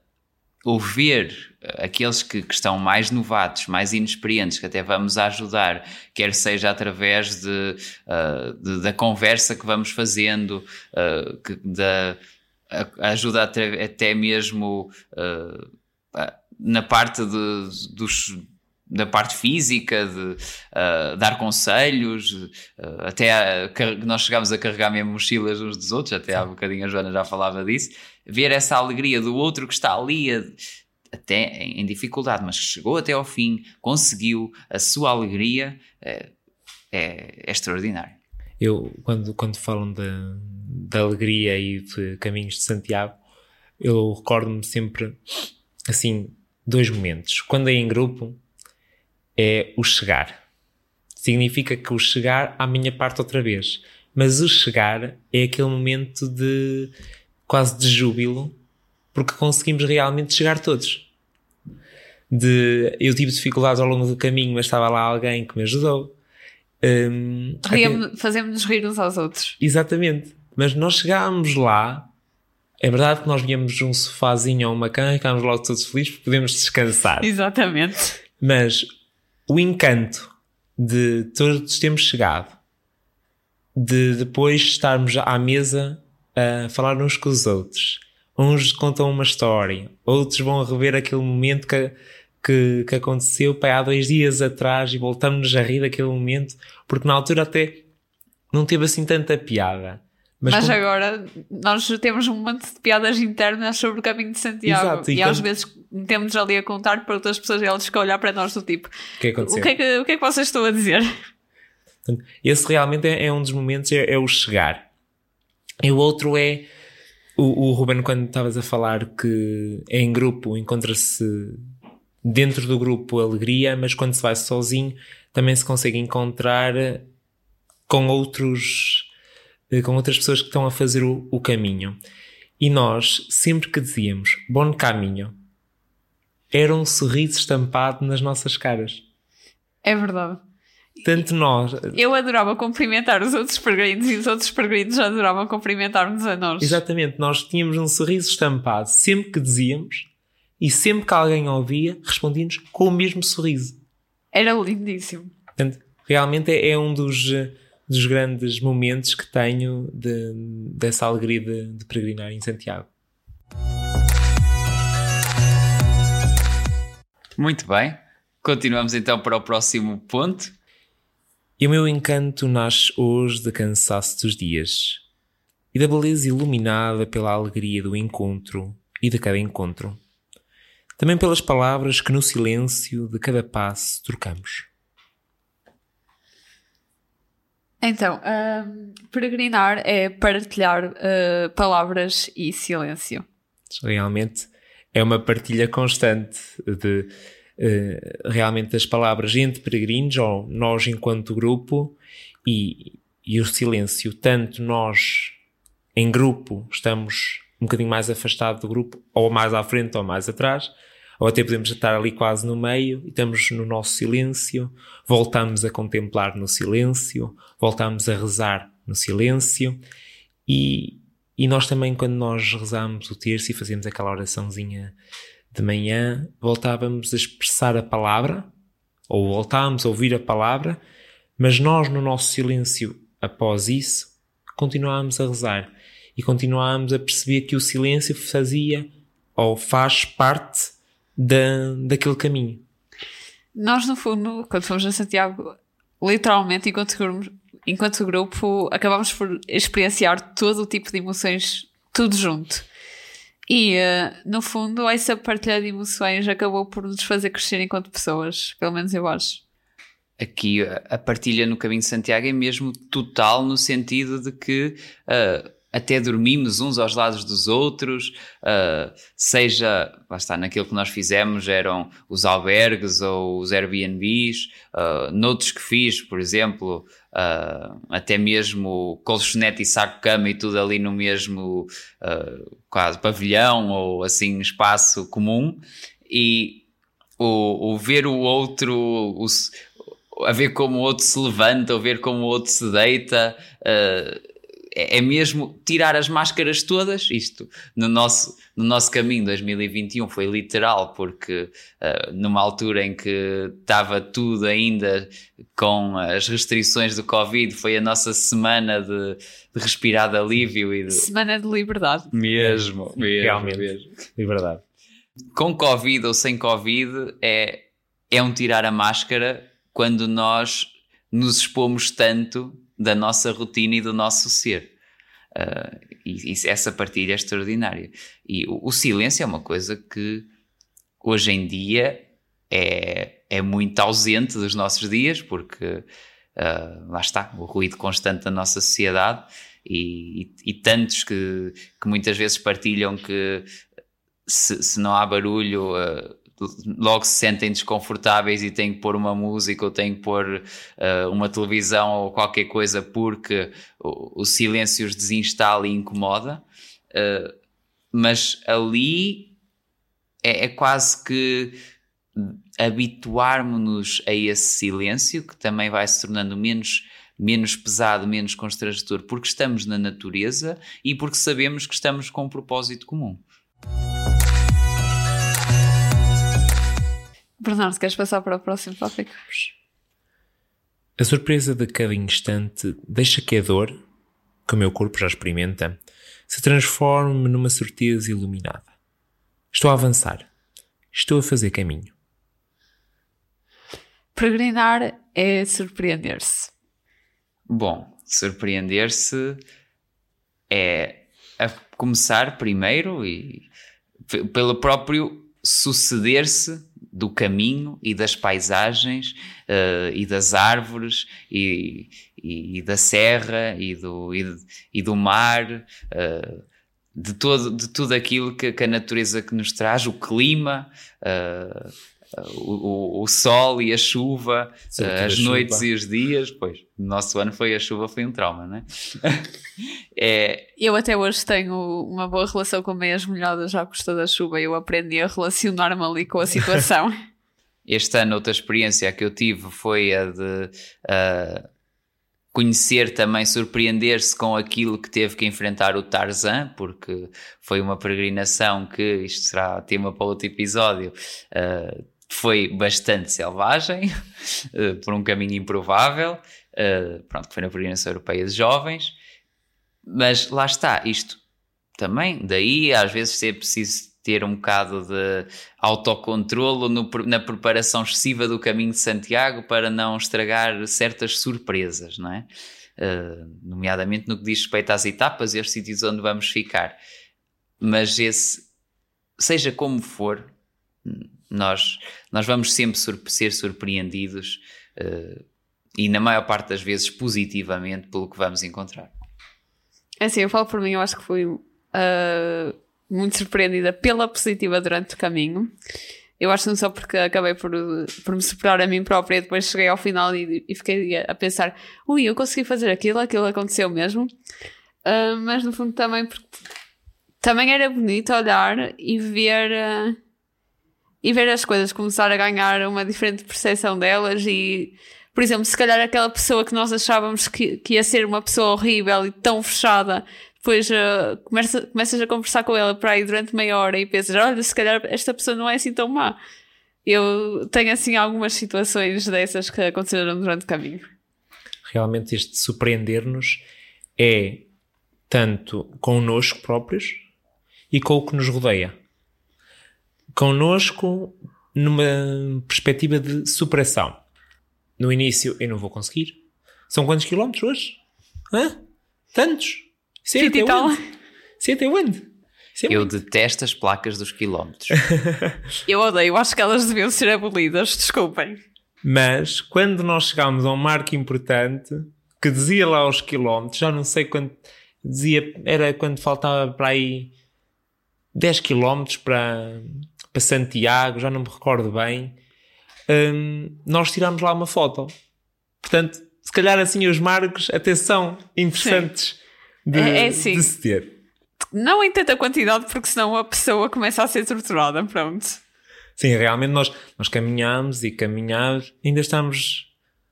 ouvir aqueles que, que, estão mais novatos, mais inexperientes, que até vamos ajudar, quer seja através de, uh, de da conversa que vamos fazendo, uh, que, da ajuda até, até mesmo uh, na parte de, dos, da parte física, de uh, dar conselhos, uh, até a, nós chegámos a carregar mesmo mochilas uns dos outros, até há um bocadinho a Joana já falava disso, ver essa alegria do outro que está ali a, até em dificuldade, mas chegou até ao fim, conseguiu a sua alegria, é, é, é extraordinário. Eu, quando, quando falam da, da alegria e de caminhos de Santiago, eu recordo-me sempre assim, dois momentos. Quando é em grupo, é o chegar. Significa que o chegar à minha parte outra vez. Mas o chegar é aquele momento de quase de júbilo, porque conseguimos realmente chegar todos. De, eu tive dificuldades ao longo do caminho, mas estava lá alguém que me ajudou. Um. Fazemos-nos rir uns aos outros. Exatamente. Mas nós chegámos lá é verdade que nós viemos um sofazinho ou uma cama e ficámos logo todos felizes porque podemos descansar. Exatamente. Mas o encanto de todos termos chegado, de depois estarmos à mesa a falar uns com os outros, uns contam uma história, outros vão rever aquele momento que, que, que aconteceu pai, há dois dias atrás e voltamos a rir daquele momento, porque na altura até não teve assim tanta piada. Mas, Mas como... agora nós temos um monte de piadas internas sobre o caminho de Santiago Exato, e, e quando... às vezes temos ali a contar para outras pessoas e elas ficam a olhar para nós do tipo o que, aconteceu? o que, é que, o que é que vocês estão a dizer? Esse realmente é, é um dos momentos, é, é, o chegar. E o outro é o, o Ruben, quando estavas a falar que é em grupo, encontra-se dentro do grupo alegria, mas quando se vai sozinho também se consegue encontrar com outros com outras pessoas que estão a fazer o, o caminho. E nós, sempre que dizíamos bom caminho, era um sorriso estampado nas nossas caras. É verdade. Tanto nós. Eu adorava cumprimentar os outros peregrinos e os outros peregrinos adoravam cumprimentar-nos a nós. Exatamente, nós tínhamos um sorriso estampado sempre que dizíamos e sempre que alguém ouvia, respondíamos com o mesmo sorriso. Era lindíssimo. Portanto, realmente é, é um dos, dos grandes momentos que tenho de, dessa alegria de, de peregrinar em Santiago. Muito bem. Continuamos então para o próximo ponto. E o meu encanto nasce hoje do cansaço dos dias e da beleza iluminada pela alegria do encontro e de cada encontro. Também pelas palavras que no silêncio de cada passo trocamos. Então, uh, peregrinar é partilhar uh, palavras e silêncio. Realmente é uma partilha constante de uh, realmente das palavras entre peregrinos ou nós enquanto grupo e, e o silêncio. Tanto nós em grupo estamos um bocadinho mais afastado do grupo, ou mais à frente ou mais atrás, ou até podemos estar ali quase no meio e estamos no nosso silêncio, voltamos a contemplar no silêncio, voltamos a rezar no silêncio. E, e nós também, quando nós rezamos o terço e fazemos aquela oraçãozinha de manhã, voltávamos a expressar a palavra, ou voltávamos a ouvir a palavra, mas nós, no nosso silêncio, após isso, continuávamos a rezar e continuávamos a perceber que o silêncio fazia ou faz parte da, daquele caminho. Nós, no fundo, quando fomos a Santiago, literalmente, enquanto enquanto grupo, acabámos por experienciar todo o tipo de emoções, tudo junto. E, uh, no fundo, essa partilha de emoções acabou por nos fazer crescer enquanto pessoas, pelo menos eu acho. Aqui a partilha no Caminho de Santiago é mesmo total, no sentido de que uh, até dormimos uns aos lados dos outros, uh, seja, lá está, naquilo que nós fizemos eram os albergues ou os Airbnbs, uh, noutros que fiz, por exemplo, uh, até mesmo colchonete e saco-cama e tudo ali no mesmo quase pavilhão ou assim espaço comum, e o, o ver o outro, o, a ver como o outro se levanta, ou ver como o outro se deita, é, é mesmo tirar as máscaras todas. Isto no nosso, no nosso caminho 2021 foi literal, porque uh, numa altura em que estava tudo ainda com as restrições do Covid, foi a nossa semana de, de respirar de alívio e de... Semana de liberdade. Mesmo, mesmo. Realmente, mesmo. liberdade. Com Covid ou sem Covid, é, é um tirar a máscara quando nós nos expomos tanto da nossa rotina e do nosso ser. Uh, e, e, essa partilha é extraordinária. E o, o, silêncio é uma coisa que hoje em dia é, é muito ausente dos nossos dias, porque uh, lá está, o ruído constante da nossa sociedade e, e, e tantos que, que muitas vezes partilham que se, se não há barulho. Uh, logo se sentem desconfortáveis e têm que pôr uma música ou têm que pôr uh, uma televisão ou qualquer coisa porque o, o silêncio os desinstala e incomoda. Uh, mas ali é, é quase que habituarmos-nos a esse silêncio que também vai se tornando menos menos pesado, menos constrangedor, porque estamos na natureza e porque sabemos que estamos com um propósito comum. Bernardo, queres passar para o próximo tópico? A surpresa de cada instante deixa que a dor, que o meu corpo já experimenta, se transforme numa certeza iluminada. Estou a avançar. Estou a fazer caminho. Peregrinar é surpreender-se. Bom, surpreender-se é a começar primeiro e pelo próprio suceder-se do caminho e das paisagens uh, e das árvores e, e, e, da serra e do, e, e do mar, uh, de, todo, de tudo aquilo que, que, a natureza que nos traz, o clima, uh, o, o, o, sol e a chuva, Sobretudo as a noites chuva. e os dias, pois, no nosso ano foi a chuva, foi um trauma, não é? é Eu até hoje tenho uma boa relação com meias molhadas já custa da chuva e eu aprendi a relacionar-me ali com a situação. este ano outra experiência que eu tive foi a de conhecer também, surpreender-se com aquilo que teve que enfrentar o Tarzan, porque foi uma peregrinação que, isto será tema para outro episódio, ah, foi bastante selvagem, ah, por um caminho improvável, ah, pronto, foi na peregrinação europeia de jovens, mas lá está, isto também, daí às vezes é preciso ter um bocado de autocontrolo no- na preparação excessiva do caminho de Santiago para não estragar certas surpresas, não é? Uh, nomeadamente no que diz respeito às etapas e aos sítios onde vamos ficar. Mas esse, seja como for, nós, nós vamos sempre ser surpreendidos uh, e na maior parte das vezes positivamente pelo que vamos encontrar. É Assim, eu falo por mim, eu acho que fui ah, muito surpreendida pela positiva durante o caminho. Eu acho não só porque acabei por, por me superar a mim própria e depois cheguei ao final e, e fiquei a pensar, ui, eu consegui fazer aquilo, aquilo aconteceu mesmo. Ah, mas no fundo também porque também era bonito olhar e ver ah, e ver as coisas começar a ganhar uma diferente percepção delas e por exemplo, se calhar aquela pessoa que nós achávamos que, que ia ser uma pessoa horrível e tão fechada, depois uh, começa, começas a conversar com ela por aí durante meia hora e pensas, olha, se calhar esta pessoa não é assim tão má. Eu tenho assim algumas situações dessas que aconteceram durante o caminho. Realmente este surpreender-nos é tanto connosco próprios e com o que nos rodeia. Connosco numa perspectiva de superação. No início eu não vou conseguir. São quantos quilómetros hoje? Hã? Tantos? Isso é 20 e até tal. onde? Isso é até onde? Isso é Eu detesto as placas dos quilómetros. Eu odeio, acho que elas deviam ser abolidas, desculpem. Mas quando nós chegámos a um marco importante que dizia lá os quilómetros, já não sei quanto dizia, era quando faltava para aí 10 quilómetros para, para Santiago, já não me recordo bem. hum, nós tirámos lá uma foto. Portanto, se calhar assim os marcos até são interessantes de, É- é sim. de se ter. Não em tanta quantidade, porque senão a pessoa começa a ser torturada, pronto. Sim, realmente nós, nós caminhamos e caminhamos, ainda estamos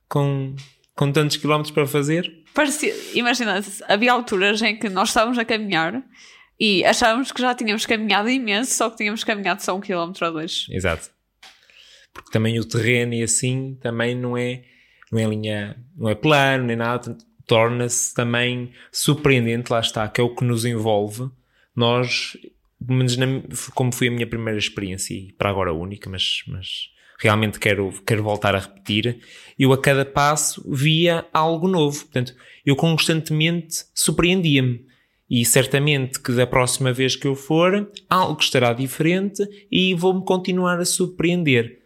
com, com tantos quilómetros para fazer. Parecia, imagina, havia alturas em que nós estávamos a caminhar e achávamos que já tínhamos caminhado imenso, só que tínhamos caminhado só um quilómetro ou dois. Exato. Porque também o terreno e assim também não é, não é linha, não é plano nem nada, torna-se também surpreendente, lá está, que é o que nos envolve. Nós, como foi a minha primeira experiência e para agora única, mas, mas realmente quero, quero voltar a repetir, eu a cada passo via algo novo. Portanto, eu constantemente surpreendia-me. E certamente que da próxima vez que eu for, algo estará diferente e vou-me continuar a surpreender.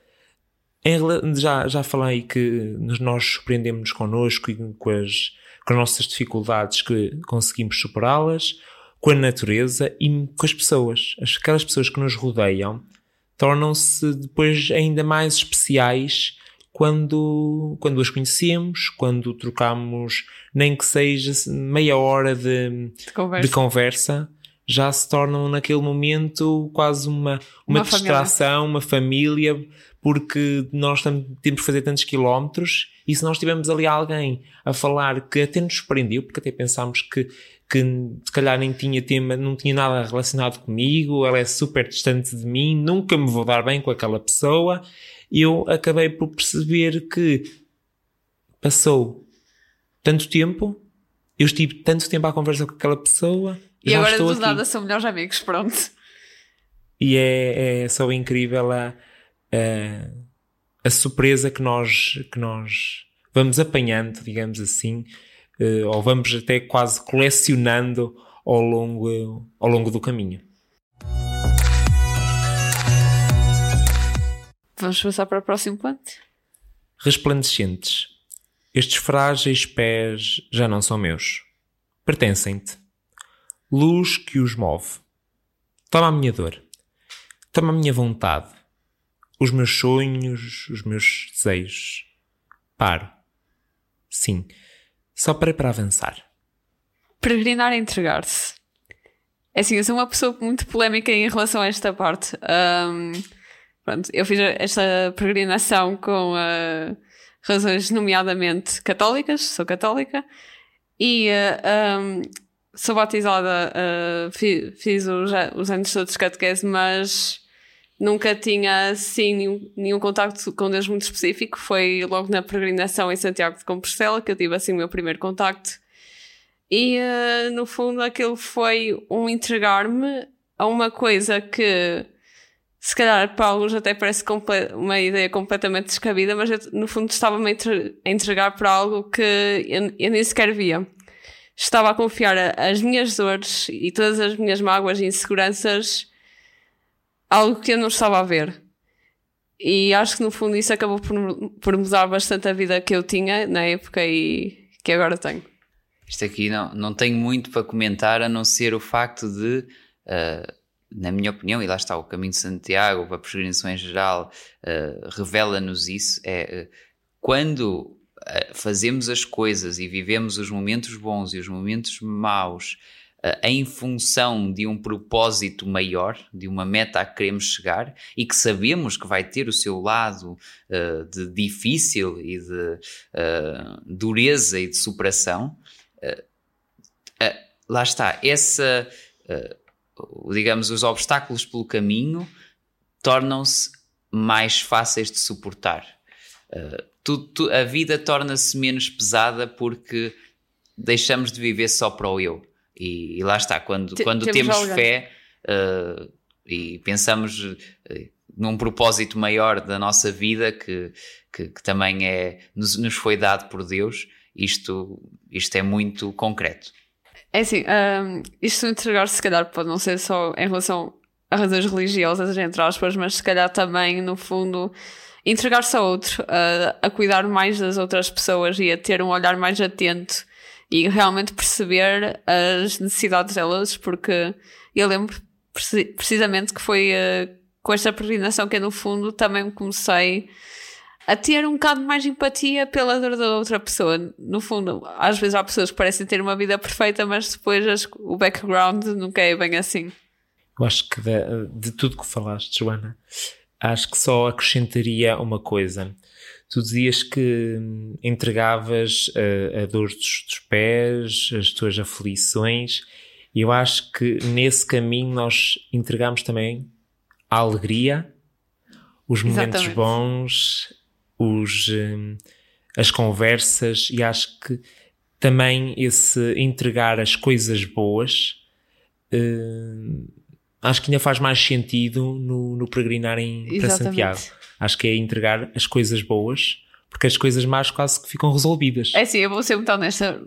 Já, já falei que nós surpreendemos connosco e com as, com as nossas dificuldades que conseguimos superá-las, com a natureza e com as pessoas. As- Aquelas pessoas que nos rodeiam tornam-se depois ainda mais especiais quando, quando as conhecemos, quando trocamos nem que seja meia hora de, De conversa. de conversa, já se tornam naquele momento quase uma, uma, Uma família. distração, uma família, porque nós temos que fazer tantos quilómetros e se nós tivermos ali alguém a falar que até nos surpreendeu, porque até pensámos que, que se calhar nem tinha tema, não tinha nada relacionado comigo, ela é super distante de mim, nunca me vou dar bem com aquela pessoa, eu acabei por perceber que passou tanto tempo, eu estive tanto tempo à conversa com aquela pessoa, E agora estou do nada são melhores amigos, pronto. E é, é só incrível a, a, a surpresa que nós, que nós vamos apanhando, digamos assim, eh, ou vamos até quase colecionando ao longo, ao longo do caminho. Vamos passar para o próximo ponto. Resplandecentes. Estes frágeis pés já não são meus. Pertencem-te. Luz que os move. Toma a minha dor. Toma a minha vontade. os meus sonhos, os meus desejos. Paro. Sim, só para para avançar. Peregrinar é entregar-se. É assim, eu sou uma pessoa muito polémica em relação a esta parte. Um, pronto, eu fiz esta peregrinação com uh, razões nomeadamente católicas, sou católica, e uh, um, sou batizada, uh, fiz, fiz os, os anos todos catequese, mas nunca tinha assim nenhum, nenhum contacto com Deus muito específico. Foi logo na peregrinação em Santiago de Compostela que eu tive assim o meu primeiro contacto. E uh, no fundo aquilo foi um entregar-me a uma coisa que se calhar para alguns até parece uma ideia completamente descabida, mas eu, no fundo estava-me a entregar para algo que eu, eu nem sequer via. Estava a confiar as minhas dores e todas as minhas mágoas e inseguranças algo que eu não estava a ver. E acho que no fundo isso acabou por, por mudar bastante a vida que eu tinha na época e que agora tenho. Isto aqui não, não tenho muito para comentar a não ser o facto de, uh, na minha opinião, e lá está o caminho de Santiago, a peregrinação em geral, uh, revela-nos isso, é uh, quando fazemos as coisas e vivemos os momentos bons e os momentos maus uh, em função de um propósito maior, de uma meta a que queremos chegar e que sabemos que vai ter o seu lado uh, de difícil e de uh, dureza e de superação, lá está, essa, digamos, os obstáculos pelo caminho tornam-se mais fáceis de suportar. Tu, tu, a vida torna-se menos pesada porque deixamos de viver só para o eu. E, e lá está, quando, quando temos, temos fé uh, e pensamos uh, num propósito maior da nossa vida que, que, que também é, nos, nos, foi dado por Deus, isto, isto é muito concreto. É assim, um, isto entregar-se, se calhar, pode não ser só em relação a razões religiosas, entre aspas, mas se calhar também, no fundo, entregar-se a outro, a, a cuidar mais das outras pessoas e a ter um olhar mais atento e realmente perceber as necessidades delas, porque eu lembro precisamente que foi uh, com esta peregrinação que eu, no fundo, também comecei a ter um bocado mais empatia pela dor da outra pessoa. No fundo, às vezes há pessoas que parecem ter uma vida perfeita, mas depois as, o background nunca é bem assim. Eu acho que de, de tudo que falaste, Joana, acho que só acrescentaria uma coisa tu dizias que hum, entregavas a, a dor dos, dos, pés, as tuas aflições, e eu acho que nesse caminho nós entregamos também a alegria, os momentos Exatamente. bons, os, hum, as conversas, e acho que também esse entregar as coisas boas. Hum, acho que ainda faz mais sentido no, no peregrinar em, para Santiago. Acho que é entregar as coisas boas, porque as coisas más quase que ficam resolvidas. É sim, eu vou ser muito honesta.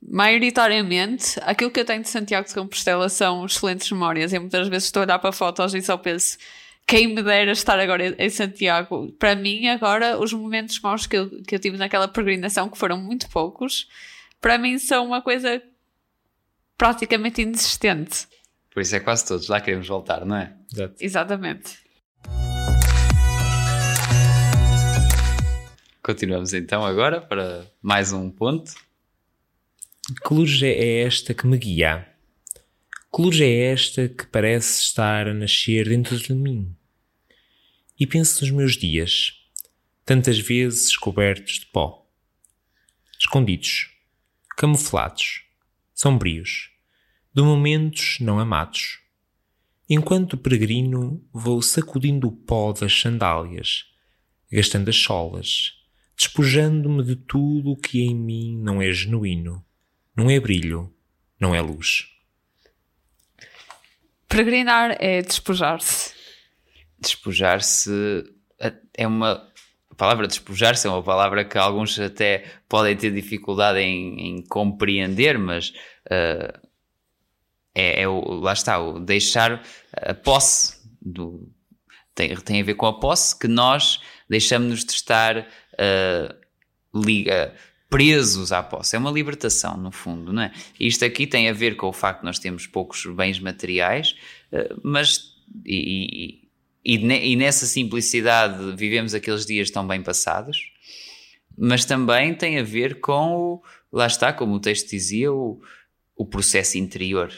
Maioritariamente, aquilo que eu tenho de Santiago de Compostela são excelentes memórias. E muitas vezes estou a olhar para fotos e só penso quem me dera estar agora em Santiago. Para mim, agora, os momentos maus que eu, que eu tive naquela peregrinação, que foram muito poucos, para mim são uma coisa praticamente inexistente. Por isso é quase todos lá queremos voltar, não é? Exato. Exatamente. Continuamos então agora para mais um ponto. Que luz é esta que me guia? Que luz é esta que parece estar a nascer dentro de mim? E penso nos meus dias, tantas vezes cobertos de pó, escondidos, camuflados, sombrios, de momentos não amados. Enquanto peregrino, vou sacudindo o pó das sandálias, gastando as solas, despojando-me de tudo o que em mim não é genuíno, não é brilho, não é luz. Peregrinar é despojar-se. Despojar-se é uma. A palavra despojar-se é uma palavra que alguns até podem ter dificuldade em, em compreender, mas uh, é, é, o, lá está, o deixar a posse do, tem, tem a ver com a posse que nós deixamos-nos de estar uh, liga, presos à posse. É uma libertação, no fundo, não é? Isto aqui tem a ver com o facto de nós termos poucos bens materiais, uh, mas. E, e, e nessa simplicidade vivemos aqueles dias tão bem passados, mas também tem a ver com o, lá está, como o texto dizia, o, o processo interior.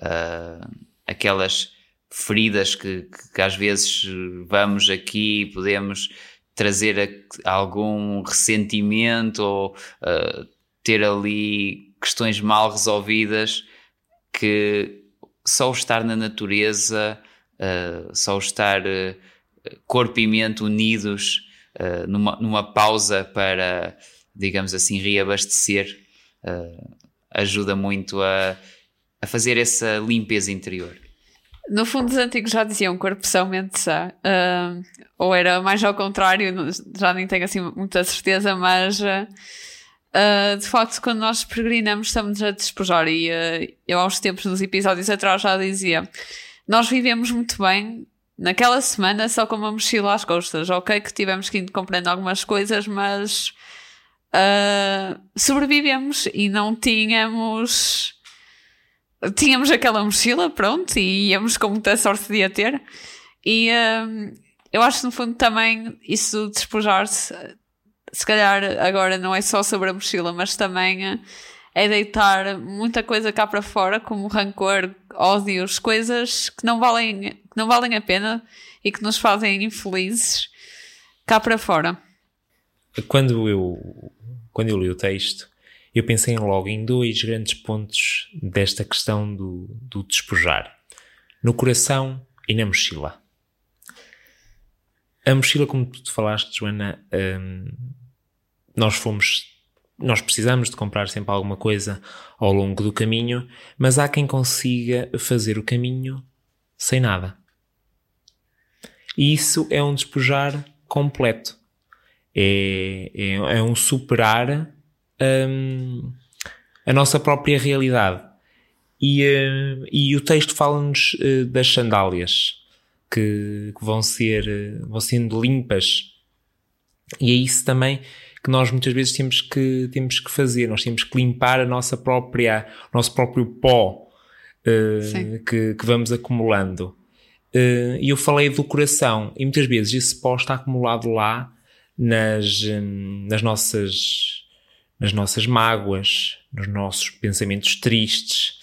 Uh, aquelas feridas que, que, que, às vezes vamos aqui e podemos trazer a, algum ressentimento ou uh, ter ali questões mal resolvidas que só o estar na natureza, uh, só estar uh, corpo e mente unidos numa, numa pausa para, digamos assim, reabastecer, ajuda muito a, a fazer essa limpeza interior. No fundo, os antigos já diziam corpo são, mente sã. Uh, ou era mais ao contrário, já nem tenho assim muita certeza, mas uh, de facto, quando nós peregrinamos, estamos a despojar. E uh, eu, aos tempos, nos episódios atrás, já dizia: Nós vivemos muito bem naquela semana só com uma mochila às costas. Ok, que tivemos que ir comprando algumas coisas, mas sobrevivemos e não tínhamos tínhamos aquela mochila, pronto, e íamos com muita sorte de a ter. E uh, eu acho no fundo também isso despojar-se, se calhar agora não é só sobre a mochila, mas também uh, é deitar muita coisa cá para fora, como rancor, ódios, coisas que não valem, que não valem a pena e que nos fazem infelizes cá para fora. Quando eu, quando eu li o texto, eu pensei logo em dois grandes pontos desta questão do, do despojar: no coração e na mochila. A mochila, como tu falaste, Joana, hum, nós fomos. Nós precisamos de comprar sempre alguma coisa ao longo do caminho, mas há quem consiga fazer o caminho sem nada. E isso é um despojar completo. É, é, é um superar um, a nossa própria realidade. E, uh, e o texto fala-nos uh, das sandálias que, que, vão ser uh, vão sendo limpas. E é isso também que nós muitas vezes temos que, temos que fazer. Nós temos que limpar a nossa própria, o nosso próprio pó que, que, vamos acumulando. E eu falei do coração, e muitas vezes esse pó está acumulado lá nas, nas nossas nas nossas mágoas, nos nossos pensamentos tristes,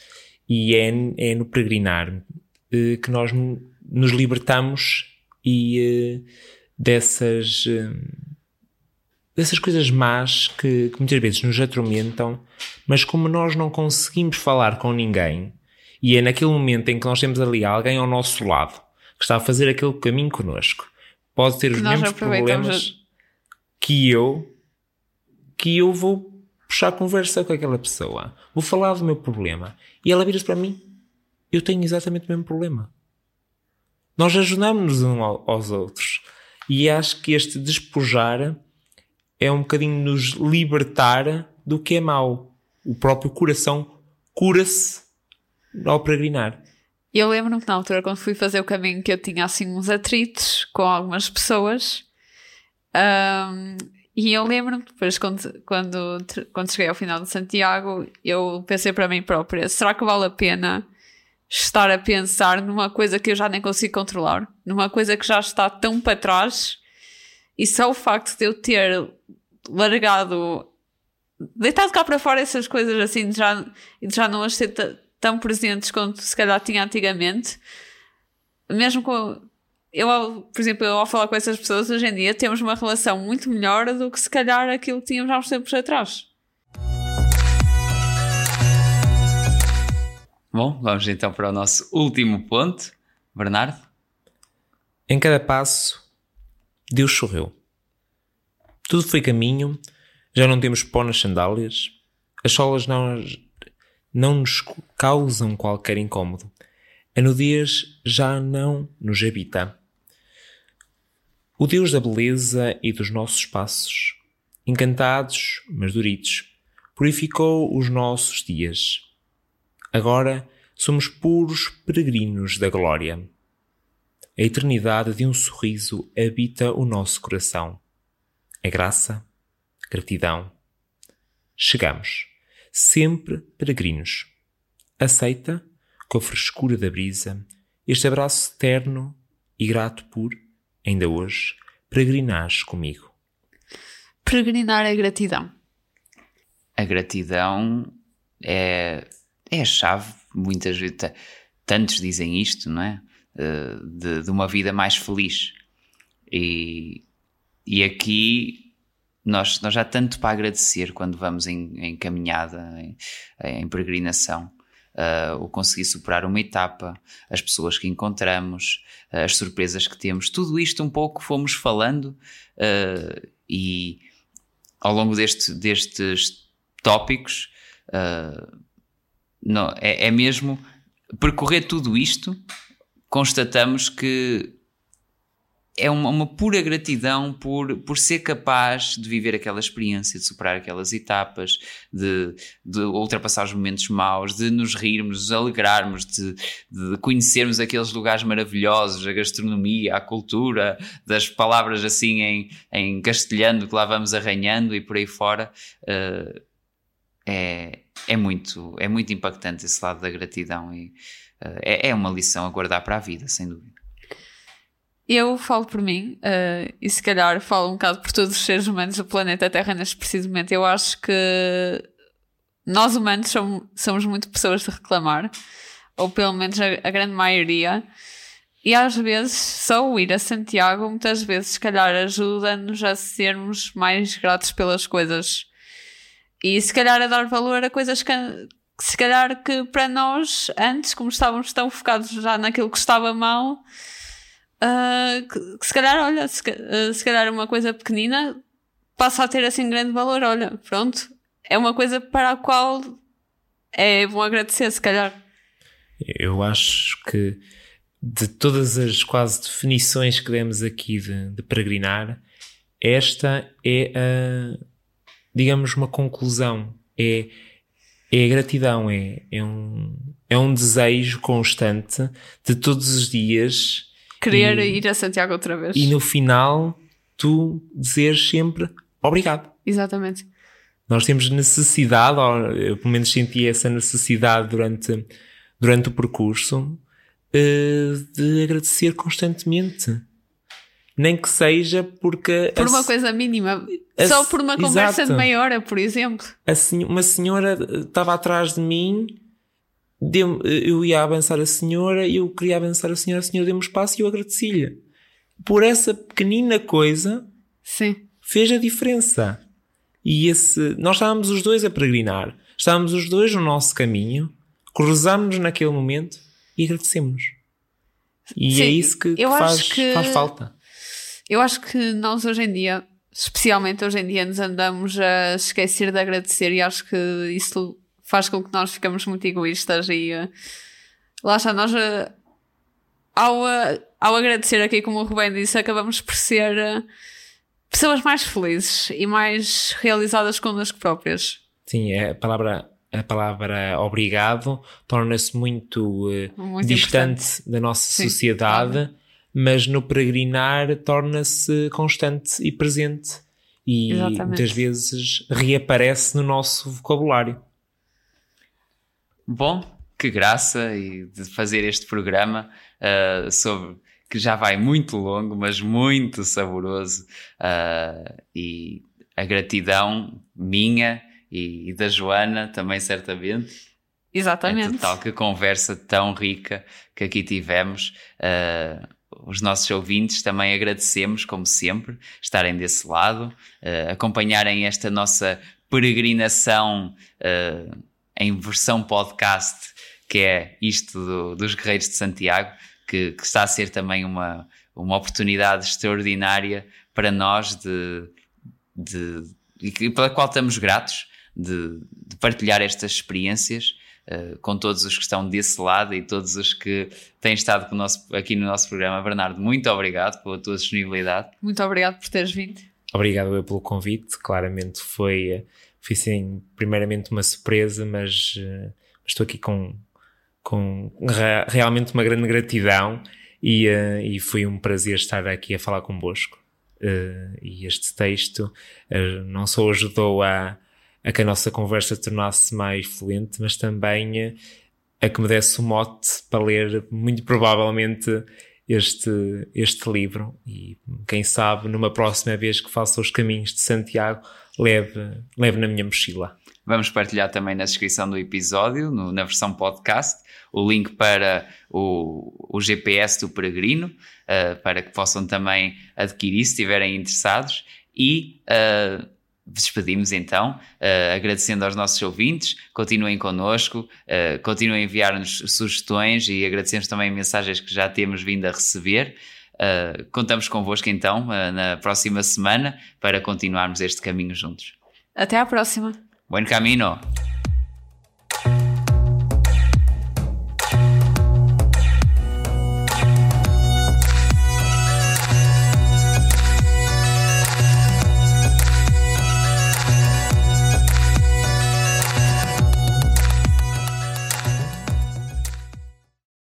e é, é no peregrinar eh, que nós nos libertamos e dessas dessas coisas más que, que, muitas vezes nos atormentam, mas como nós não conseguimos falar com ninguém, e é naquele momento em que nós temos ali alguém ao nosso lado que está a fazer aquele caminho connosco, pode ter os mesmos problemas que eu, que eu vou puxar conversa com aquela pessoa, vou falar do meu problema e ela vira-se para mim. Eu tenho exatamente o mesmo problema. Nós ajudamos-nos uns aos outros e acho que este despojar é um bocadinho nos libertar do que é mau. O próprio coração cura-se ao peregrinar. Eu lembro-me que na altura, quando fui fazer o caminho, que eu tinha assim uns atritos com algumas pessoas. Um, e eu lembro-me depois, quando, quando, quando cheguei ao final de Santiago, eu pensei para mim própria: será que vale a pena estar a pensar numa coisa que eu já nem consigo controlar? Numa coisa que já está tão para trás? E só o facto de eu ter largado, deitado cá para fora essas coisas assim, já, de já não as ter tão presentes quanto se calhar tinha antigamente, mesmo com eu, por exemplo, eu ao falar com essas pessoas hoje em dia temos uma relação muito melhor do que se calhar aquilo que tínhamos há uns tempos atrás. Bom, vamos então para o nosso último ponto. Bernardo? Em cada passo, Deus sorriu. Tudo foi caminho, já não temos pó nas sandálias, as solas não, não nos causam qualquer incômodo. A nudez já não nos habita. O Deus da beleza e dos nossos passos, encantados, mas duritos, purificou os nossos dias. Agora somos puros peregrinos da glória. A eternidade de um sorriso habita o nosso coração. É graça, gratidão. Chegamos, sempre peregrinos. Aceita, com a frescura da brisa, este abraço terno e grato por, ainda hoje, peregrinares comigo. Peregrinar é gratidão. A gratidão é, é a chave, muitas vezes, tantos dizem isto, não é? Uh, de, de, uma vida mais feliz. E, e aqui nós, nós já tanto para agradecer quando vamos em, em caminhada, em, em peregrinação. Uh, o conseguir superar uma etapa, as pessoas que encontramos, uh, as surpresas que temos, tudo isto um pouco fomos falando uh, e ao longo deste, destes tópicos não, é, é mesmo percorrer tudo isto, constatamos que é uma, uma, pura gratidão por, por ser capaz de viver aquela experiência, de superar aquelas etapas, de, de ultrapassar os momentos maus, de nos rirmos, de alegrarmos, de, de, conhecermos aqueles lugares maravilhosos, a gastronomia, a cultura, das palavras assim em, em castelhano que lá vamos arranhando e por aí fora. Uh, é, é, muito, é muito impactante esse lado da gratidão e uh, é, é uma lição a guardar para a vida, sem dúvida. Eu falo por mim, uh, e se calhar falo um bocado por todos os seres humanos do planeta Terra neste preciso momento. Eu acho que nós humanos somos, somos muito pessoas de reclamar, ou pelo menos a, a grande maioria. E às vezes só o ir a Santiago, muitas vezes, se calhar, ajuda-nos a sermos mais gratos pelas coisas e se calhar a dar valor a coisas que, se calhar que para nós, antes, como estávamos tão focados já naquilo que estava mal, uh, que, que, se calhar, olha, se, uh, se calhar uma coisa pequenina passa a ter assim grande valor. Olha, pronto, é uma coisa para a qual é bom agradecer, se calhar. Eu acho que de todas as quase definições que demos aqui de, de peregrinar, esta é a digamos, uma conclusão. É, é a gratidão, é, é, um, é um desejo constante de todos os dias. Querer e, ir a Santiago outra vez. E no final, tu dizeres sempre obrigado. Exatamente. Nós temos necessidade, ou eu pelo menos senti essa necessidade durante, durante o percurso, eh, de agradecer constantemente nem que seja porque. Por uma coisa mínima. A, Só por uma conversa exato. de meia hora, por exemplo. Sen uma senhora estava atrás de mim, eu ia avançar a senhora e eu queria avançar a senhora, a senhora deu-me espaço e eu agradeci-lhe. Por essa pequenina coisa, Sim. fez a diferença. E esse, nós estávamos os dois a peregrinar, estávamos os dois no nosso caminho, cruzámos-nos naquele momento e agradecemos. E Sim, é isso que, que faz, que... faz falta. Eu acho que nós hoje em dia, especialmente hoje em dia, nos andamos a esquecer de agradecer e acho que isso faz com que nós ficamos muito egoístas e uh, lá está, nós uh, ao, uh, ao agradecer aqui, como o Rubem disse, acabamos por ser pessoas mais felizes e mais realizadas connosco próprias. Sim, é a palavra a palavra obrigado torna-se muito, muito, distante importante. da nossa Sim, sociedade claro mas no peregrinar torna-se constante e presente e Exatamente. muitas vezes reaparece no nosso vocabulário. Bom, que graça e de fazer este programa uh, sobre que já vai muito longo, mas muito saboroso uh, e a gratidão minha e, e, da Joana também certamente. Exatamente. É total que conversa tão rica que aqui tivemos. Uh, os nossos ouvintes também agradecemos, como sempre, estarem desse lado, acompanharem esta nossa peregrinação uh, em versão podcast, que é isto do, dos Guerreiros de Santiago, que, que, está a ser também uma, uma oportunidade extraordinária para nós de, de, e pela qual estamos gratos de, de partilhar estas experiências uh, com todos os que estão desse lado e todos os que têm estado nosso, aqui no nosso programa. Bernardo, muito obrigado pela tua disponibilidade. Muito obrigado por teres vindo. Obrigado eu pelo convite. Claramente foi, eh, foi sim, primeiramente uma surpresa, mas uh, estou aqui com, com realmente uma grande gratidão e, uh, e foi um prazer estar aqui a falar convosco. Uh, e este texto uh, não só ajudou a, a que a nossa conversa tornasse mais fluente, mas também a que me desse o mote para ler, muito provavelmente, este, este livro e quem sabe numa próxima vez que faça os caminhos de Santiago leve, leve na minha mochila. Vamos partilhar também na descrição do episódio, no, na versão podcast, o link para o, o GPS do peregrino, uh, para que possam também adquirir se estiverem interessados. E uh, despedimos então, uh, agradecendo aos nossos ouvintes, continuem connosco, uh, continuem a enviar-nos sugestões e agradecemos também mensagens que já temos vindo a receber. Uh, contamos convosco então na próxima semana para continuarmos este caminho juntos. Até à próxima. Buen camino.